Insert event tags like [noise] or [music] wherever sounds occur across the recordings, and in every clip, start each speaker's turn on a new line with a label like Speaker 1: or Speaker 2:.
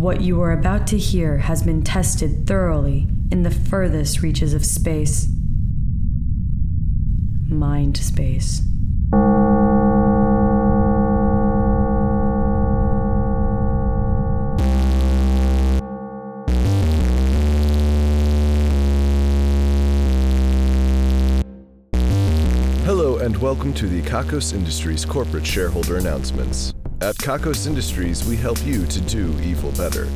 Speaker 1: What you are about to hear has been tested thoroughly in the furthest reaches of space. Mind space.
Speaker 2: Hello and welcome to the Kakos Industries corporate shareholder announcements. At Kakos Industries, we help you to do evil better.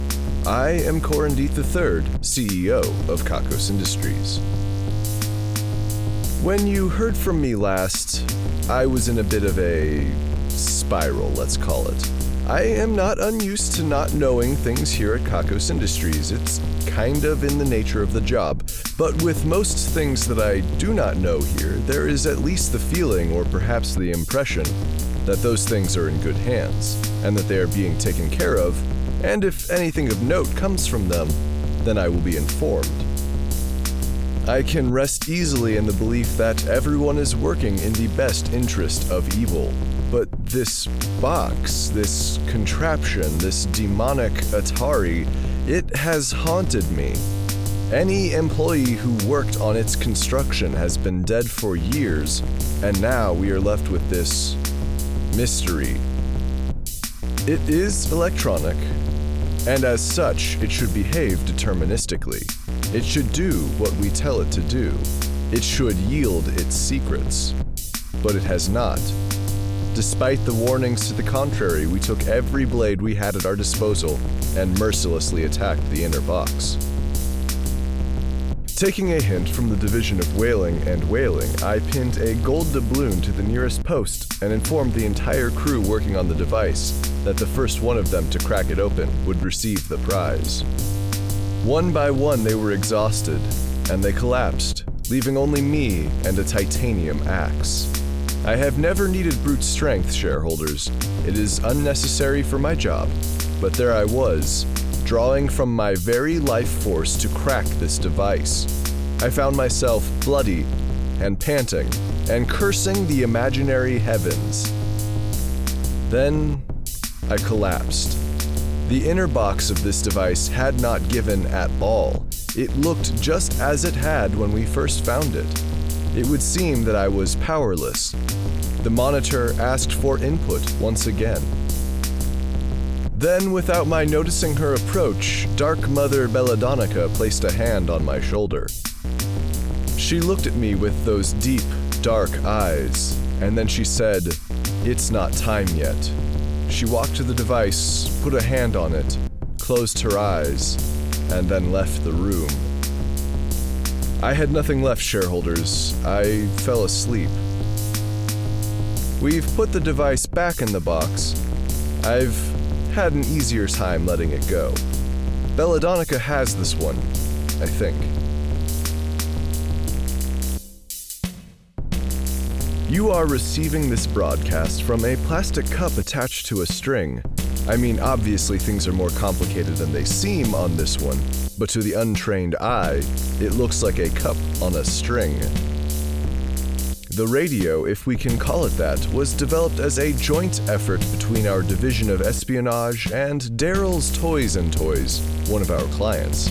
Speaker 2: I am Corin Deeth III, CEO of Kakos Industries. When you heard from me last, I was in a bit of a spiral, let's call it. I am not unused to not knowing things here at Kakos Industries. It's kind of in the nature of the job. But with most things that I do not know here, there is at least the feeling, or perhaps the impression, that those things are in good hands, and that they are being taken care of, and if anything of note comes from them, then I will be informed. I can rest easily in the belief that everyone is working in the best interest of evil. But this box, this contraption, this demonic Atari, it has haunted me. Any employee who worked on its construction has been dead for years, and now we are left with this mystery. It is electronic, and as such, it should behave deterministically. It should do what we tell it to do. It should yield its secrets. But it has not. Despite the warnings to the contrary, we took every blade we had at our disposal and mercilessly attacked the inner box. Taking a hint from the division of whaling and whaling, I pinned a gold doubloon to the nearest post and informed the entire crew working on the device that the first one of them to crack it open would receive the prize. One by one, they were exhausted, and they collapsed, leaving only me and a titanium axe. I have never needed brute strength, shareholders. It is unnecessary for my job, but there I was, drawing from my very life force to crack this device. I found myself bloody and panting and cursing the imaginary heavens. Then I collapsed. The inner box of this device had not given at all. It looked just as it had when we first found it. It would seem that I was powerless. The monitor asked for input once again. Then, without my noticing her approach, Dark Mother Belladonna placed a hand on my shoulder. She looked at me with those deep, dark eyes, and then she said, It's not time yet. She walked to the device, put a hand on it, closed her eyes, and then left the room. I had nothing left, shareholders. I fell asleep. We've put the device back in the box. I've had an easier time letting it go. Belladonna has this one, I think. You are receiving this broadcast from a plastic cup attached to a string. I mean, obviously, things are more complicated than they seem on this one, but to the untrained eye, it looks like a cup on a string. The radio, if we can call it that, was developed as a joint effort between our division of espionage and Daryl's Toys and Toys, one of our clients.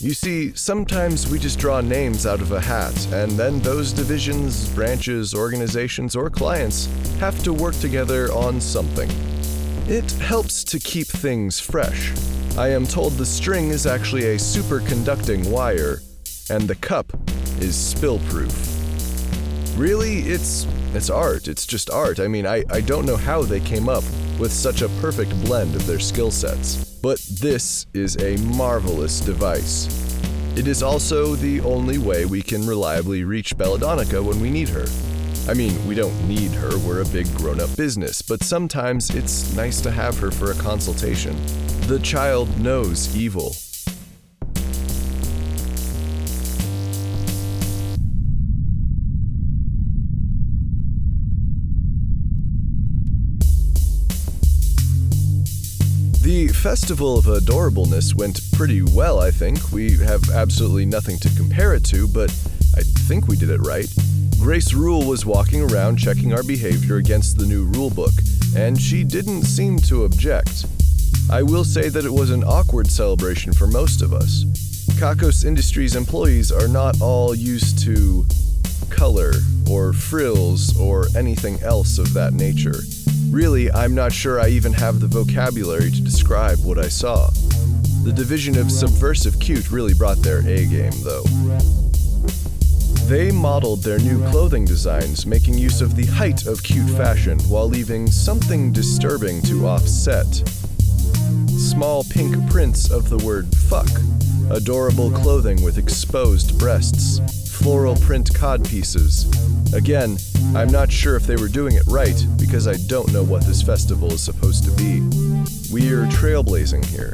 Speaker 2: You see, sometimes we just draw names out of a hat, and then those divisions, branches, organizations, or clients have to work together on something. It helps to keep things fresh. I am told the string is actually a superconducting wire, and the cup is spill-proof. Really, it's it's art. It's just art. I mean, I, I don't know how they came up with such a perfect blend of their skill sets. But this is a marvelous device. It is also the only way we can reliably reach Belladonna when we need her. I mean, we don't need her, we're a big grown up business, but sometimes it's nice to have her for a consultation. The child knows evil. The Festival of Adorableness went pretty well, I think. We have absolutely nothing to compare it to, but I think we did it right. Grace Rule was walking around checking our behavior against the new rulebook, and she didn't seem to object. I will say that it was an awkward celebration for most of us. Kakos Industries employees are not all used to color or frills or anything else of that nature. Really, I'm not sure I even have the vocabulary to describe what I saw. The division of Subversive Cute really brought their A game, though. They modeled their new clothing designs, making use of the height of cute fashion while leaving something disturbing to offset. Small pink prints of the word fuck, adorable clothing with exposed breasts, floral print cod pieces. Again, I'm not sure if they were doing it right because I don't know what this festival is supposed to be. We're trailblazing here.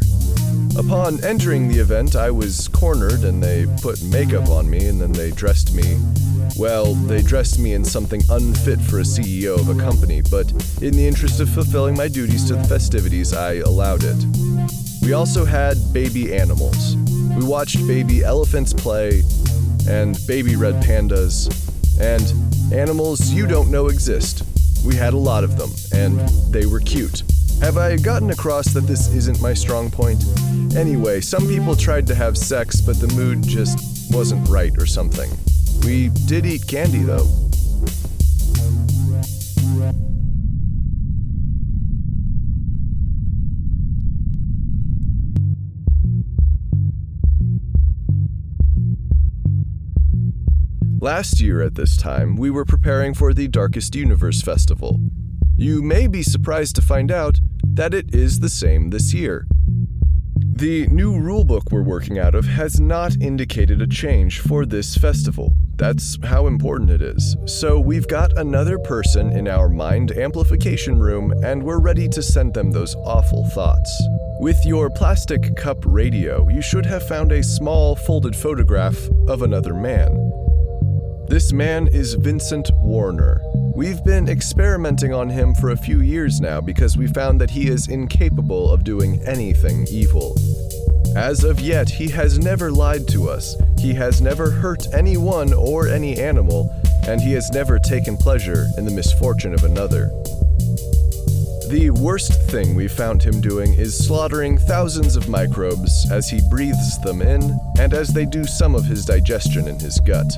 Speaker 2: Upon entering the event, I was cornered and they put makeup on me and then they dressed me. Well, they dressed me in something unfit for a CEO of a company, but in the interest of fulfilling my duties to the festivities, I allowed it. We also had baby animals. We watched baby elephants play, and baby red pandas, and animals you don't know exist. We had a lot of them, and they were cute. Have I gotten across that this isn't my strong point? Anyway, some people tried to have sex, but the mood just wasn't right or something. We did eat candy, though. Last year at this time, we were preparing for the Darkest Universe Festival. You may be surprised to find out that it is the same this year. The new rulebook we're working out of has not indicated a change for this festival. That's how important it is. So we've got another person in our mind amplification room, and we're ready to send them those awful thoughts. With your plastic cup radio, you should have found a small folded photograph of another man. This man is Vincent Warner. We've been experimenting on him for a few years now because we found that he is incapable of doing anything evil. As of yet, he has never lied to us, he has never hurt anyone or any animal, and he has never taken pleasure in the misfortune of another. The worst thing we found him doing is slaughtering thousands of microbes as he breathes them in and as they do some of his digestion in his gut.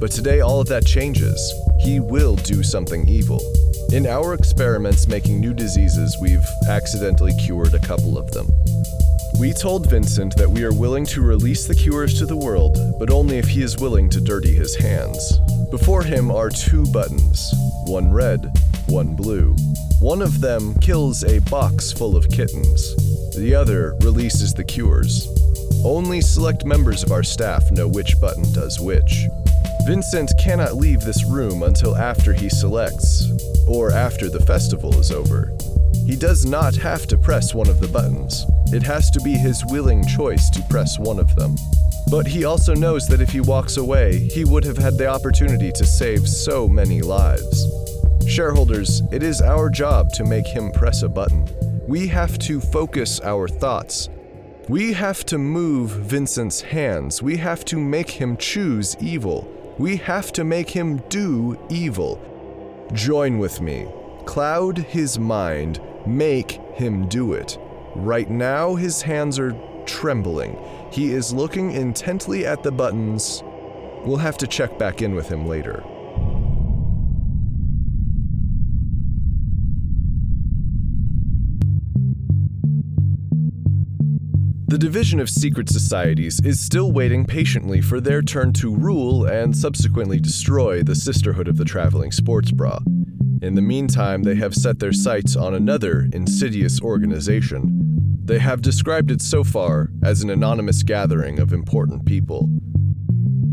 Speaker 2: But today, all of that changes. He will do something evil. In our experiments making new diseases, we've accidentally cured a couple of them. We told Vincent that we are willing to release the cures to the world, but only if he is willing to dirty his hands. Before him are two buttons one red, one blue. One of them kills a box full of kittens, the other releases the cures. Only select members of our staff know which button does which. Vincent cannot leave this room until after he selects, or after the festival is over. He does not have to press one of the buttons, it has to be his willing choice to press one of them. But he also knows that if he walks away, he would have had the opportunity to save so many lives. Shareholders, it is our job to make him press a button. We have to focus our thoughts. We have to move Vincent's hands. We have to make him choose evil. We have to make him do evil. Join with me. Cloud his mind. Make him do it. Right now, his hands are trembling. He is looking intently at the buttons. We'll have to check back in with him later. The Division of Secret Societies is still waiting patiently for their turn to rule and subsequently destroy the Sisterhood of the Traveling Sports Bra. In the meantime, they have set their sights on another insidious organization. They have described it so far as an anonymous gathering of important people.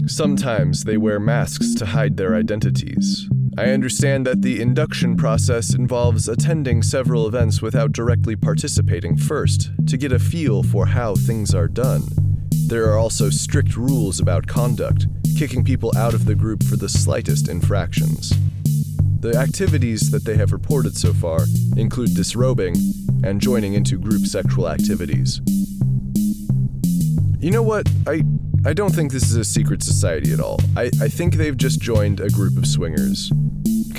Speaker 2: Sometimes they wear masks to hide their identities, I understand that the induction process involves attending several events without directly participating first, to get a feel for how things are done. There are also strict rules about conduct, kicking people out of the group for the slightest infractions. The activities that they have reported so far include disrobing and joining into group sexual activities. You know what? I I don't think this is a secret society at all. I, I think they've just joined a group of swingers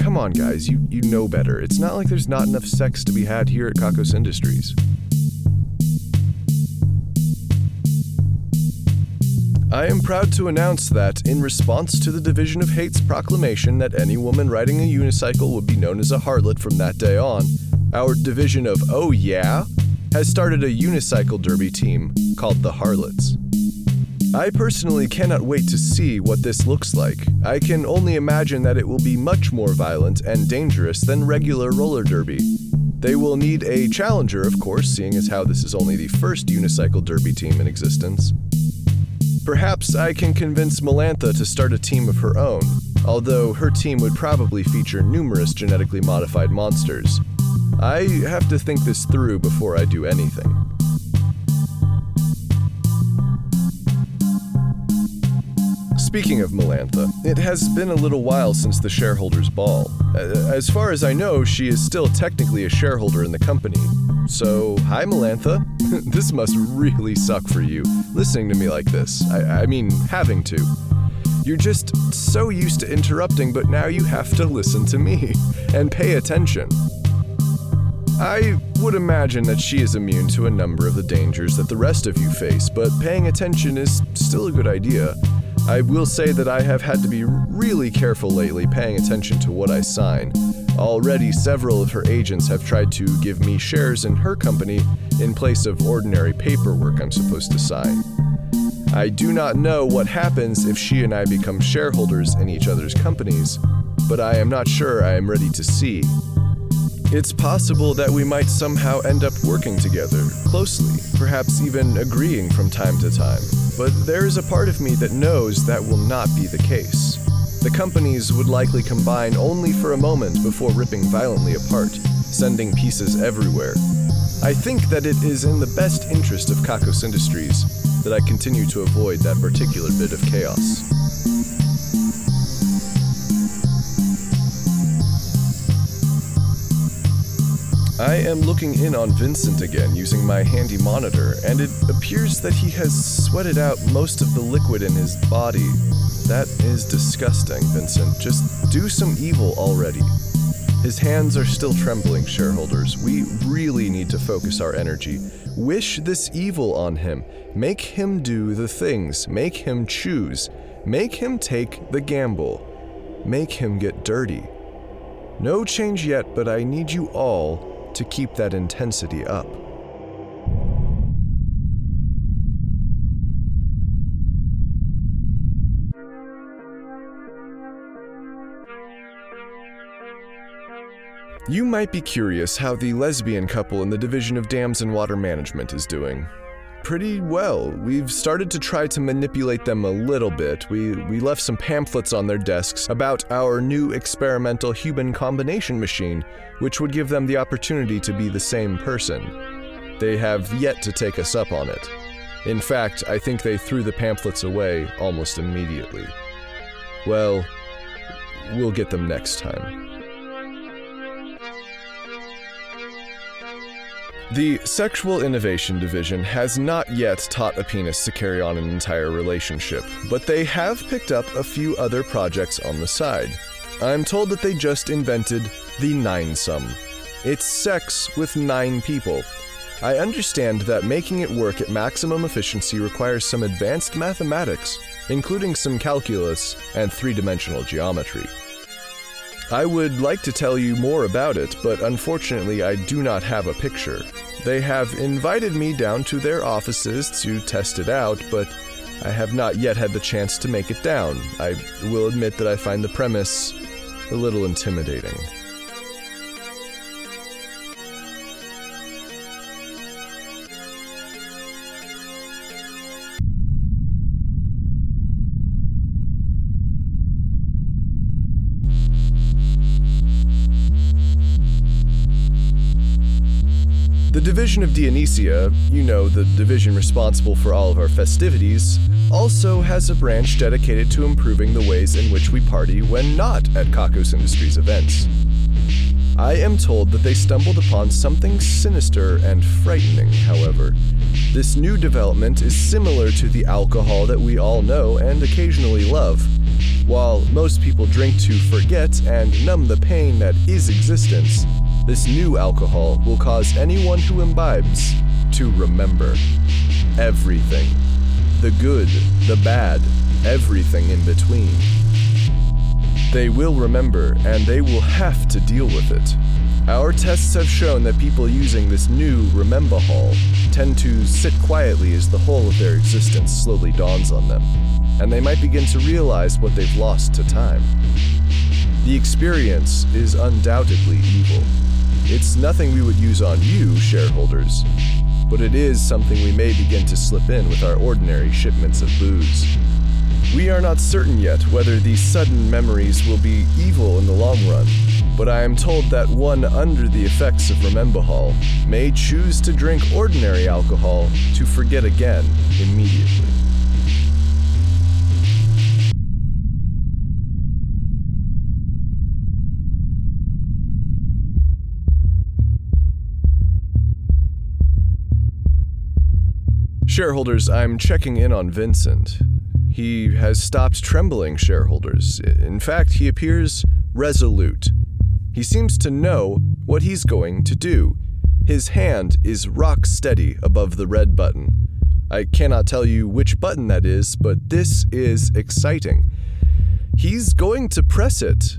Speaker 2: come on, guys, you, you know better. It's not like there's not enough sex to be had here at Kakos Industries. I am proud to announce that, in response to the Division of Hate's proclamation that any woman riding a unicycle would be known as a harlot from that day on, our division of Oh Yeah has started a unicycle derby team called the Harlots. I personally cannot wait to see what this looks like. I can only imagine that it will be much more violent and dangerous than regular roller derby. They will need a challenger, of course, seeing as how this is only the first unicycle derby team in existence. Perhaps I can convince Melantha to start a team of her own, although her team would probably feature numerous genetically modified monsters. I have to think this through before I do anything. Speaking of Melantha, it has been a little while since the shareholders' ball. As far as I know, she is still technically a shareholder in the company. So, hi Melantha. [laughs] this must really suck for you, listening to me like this. I, I mean, having to. You're just so used to interrupting, but now you have to listen to me [laughs] and pay attention. I would imagine that she is immune to a number of the dangers that the rest of you face, but paying attention is still a good idea. I will say that I have had to be really careful lately paying attention to what I sign. Already, several of her agents have tried to give me shares in her company in place of ordinary paperwork I'm supposed to sign. I do not know what happens if she and I become shareholders in each other's companies, but I am not sure I am ready to see. It's possible that we might somehow end up working together, closely, perhaps even agreeing from time to time. But there is a part of me that knows that will not be the case. The companies would likely combine only for a moment before ripping violently apart, sending pieces everywhere. I think that it is in the best interest of Kakos Industries that I continue to avoid that particular bit of chaos. I am looking in on Vincent again using my handy monitor, and it appears that he has sweated out most of the liquid in his body. That is disgusting, Vincent. Just do some evil already. His hands are still trembling, shareholders. We really need to focus our energy. Wish this evil on him. Make him do the things. Make him choose. Make him take the gamble. Make him get dirty. No change yet, but I need you all to keep that intensity up. You might be curious how the lesbian couple in the Division of Dams and Water Management is doing pretty well. We've started to try to manipulate them a little bit. We, we left some pamphlets on their desks about our new experimental human combination machine, which would give them the opportunity to be the same person. They have yet to take us up on it. In fact, I think they threw the pamphlets away almost immediately. Well, we'll get them next time. The Sexual Innovation Division has not yet taught a penis to carry on an entire relationship, but they have picked up a few other projects on the side. I'm told that they just invented the Ninesome. It's sex with nine people. I understand that making it work at maximum efficiency requires some advanced mathematics, including some calculus and three dimensional geometry. I would like to tell you more about it, but unfortunately, I do not have a picture. They have invited me down to their offices to test it out, but I have not yet had the chance to make it down. I will admit that I find the premise a little intimidating. Division of Dionysia, you know, the division responsible for all of our festivities, also has a branch dedicated to improving the ways in which we party when not at Kakos Industries events. I am told that they stumbled upon something sinister and frightening, however. This new development is similar to the alcohol that we all know and occasionally love. While most people drink to forget and numb the pain that is existence, this new alcohol will cause anyone who imbibes to remember everything. the good, the bad, everything in between. They will remember, and they will have to deal with it. Our tests have shown that people using this new Remembahol tend to sit quietly as the whole of their existence slowly dawns on them, and they might begin to realize what they've lost to time. The experience is undoubtedly evil. It's nothing we would use on you, shareholders, but it is something we may begin to slip in with our ordinary shipments of booze. We are not certain yet whether these sudden memories will be evil in the long run, but I am told that one under the effects of Remembahol may choose to drink ordinary alcohol to forget again immediately. Shareholders, I'm checking in on Vincent. He has stopped trembling, shareholders. In fact, he appears resolute. He seems to know what he's going to do. His hand is rock steady above the red button. I cannot tell you which button that is, but this is exciting. He's going to press it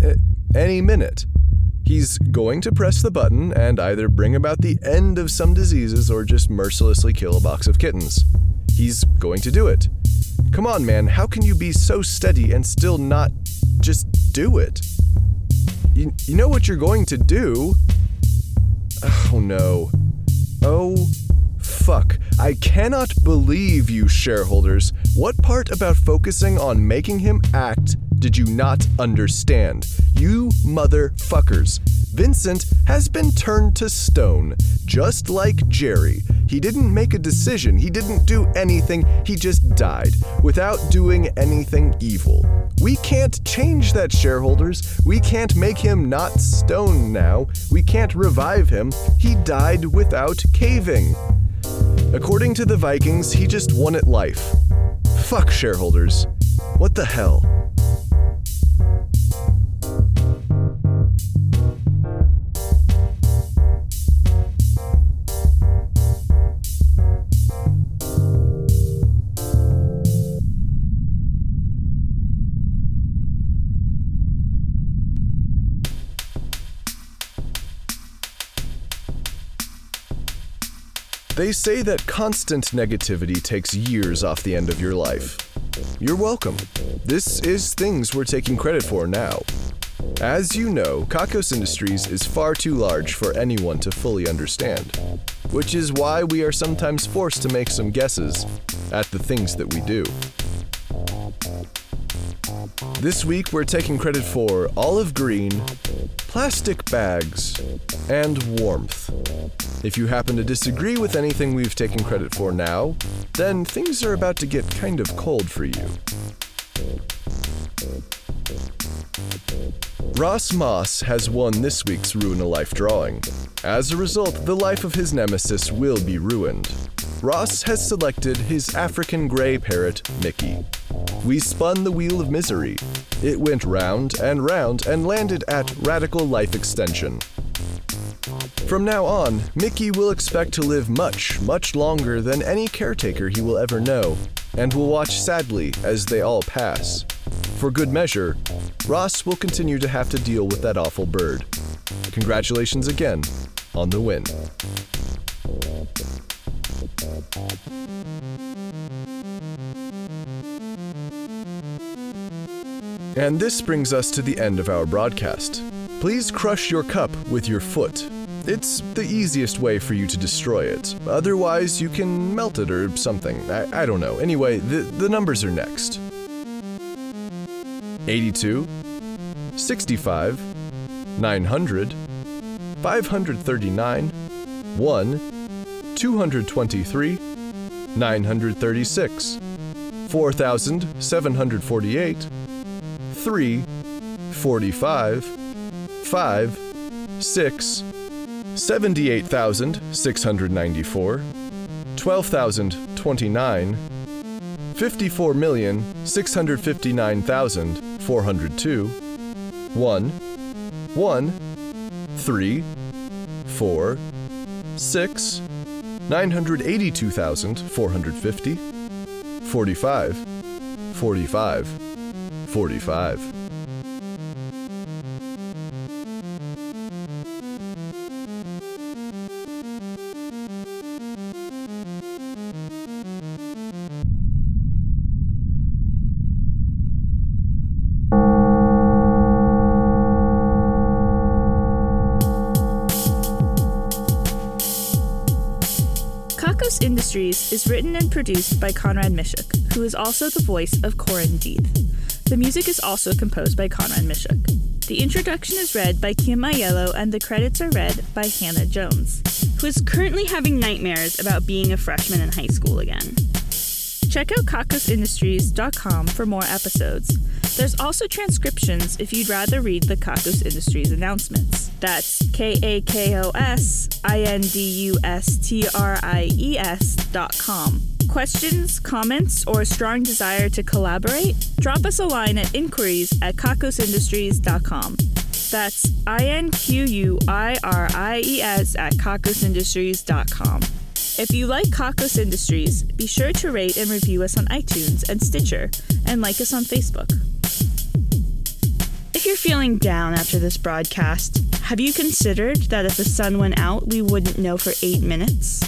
Speaker 2: eh, any minute. He's going to press the button and either bring about the end of some diseases or just mercilessly kill a box of kittens. He's going to do it. Come on, man, how can you be so steady and still not just do it? You, you know what you're going to do? Oh no. Oh, fuck. I cannot believe you, shareholders. What part about focusing on making him act did you not understand? You motherfuckers. Vincent has been turned to stone, just like Jerry. He didn't make a decision, he didn't do anything, he just died without doing anything evil. We can't change that, shareholders. We can't make him not stone now. We can't revive him. He died without caving. According to the Vikings, he just won at life. Fuck shareholders. What the hell? They say that constant negativity takes years off the end of your life. You're welcome. This is things we're taking credit for now. As you know, Kakos Industries is far too large for anyone to fully understand, which is why we are sometimes forced to make some guesses at the things that we do. This week we're taking credit for olive green, plastic bags, and warmth. If you happen to disagree with anything we've taken credit for now, then things are about to get kind of cold for you. Ross Moss has won this week's Ruin a Life drawing. As a result, the life of his nemesis will be ruined. Ross has selected his African gray parrot, Mickey. We spun the wheel of misery. It went round and round and landed at Radical Life Extension. From now on, Mickey will expect to live much, much longer than any caretaker he will ever know, and will watch sadly as they all pass. For good measure, Ross will continue to have to deal with that awful bird. Congratulations again on the win. And this brings us to the end of our broadcast. Please crush your cup with your foot. It's the easiest way for you to destroy it. Otherwise, you can melt it or something. I, I don't know. Anyway, the, the numbers are next 82, 65, 900, 539, 1, 223, 936, 4,748, 3, 45, 5, 6, 78,694, 12,029, 54,659,402, 1, 1, 3, 4, 6, 982,450, 45, 45, 45.
Speaker 3: Industries is written and produced by Conrad Mishuk, who is also the voice of Corin Deeth. The music is also composed by Conrad Mishuk. The introduction is read by Kim Aiello and the credits are read by Hannah Jones.
Speaker 4: who is currently having nightmares about being a freshman in high school again.
Speaker 3: Check out kakosindustries.com for more episodes. There's also transcriptions if you'd rather read the Kakos Industries announcements. That's K A K O S I N D U S T R I E S dot com. Questions, comments, or a strong desire to collaborate? Drop us a line at inquiries at kakosindustries.com. That's I N Q U I R I E S at kakosindustries.com. If you like Kakos Industries, be sure to rate and review us on iTunes and Stitcher, and like us on Facebook.
Speaker 4: If you're feeling down after this broadcast, have you considered that if the sun went out, we wouldn't know for eight minutes?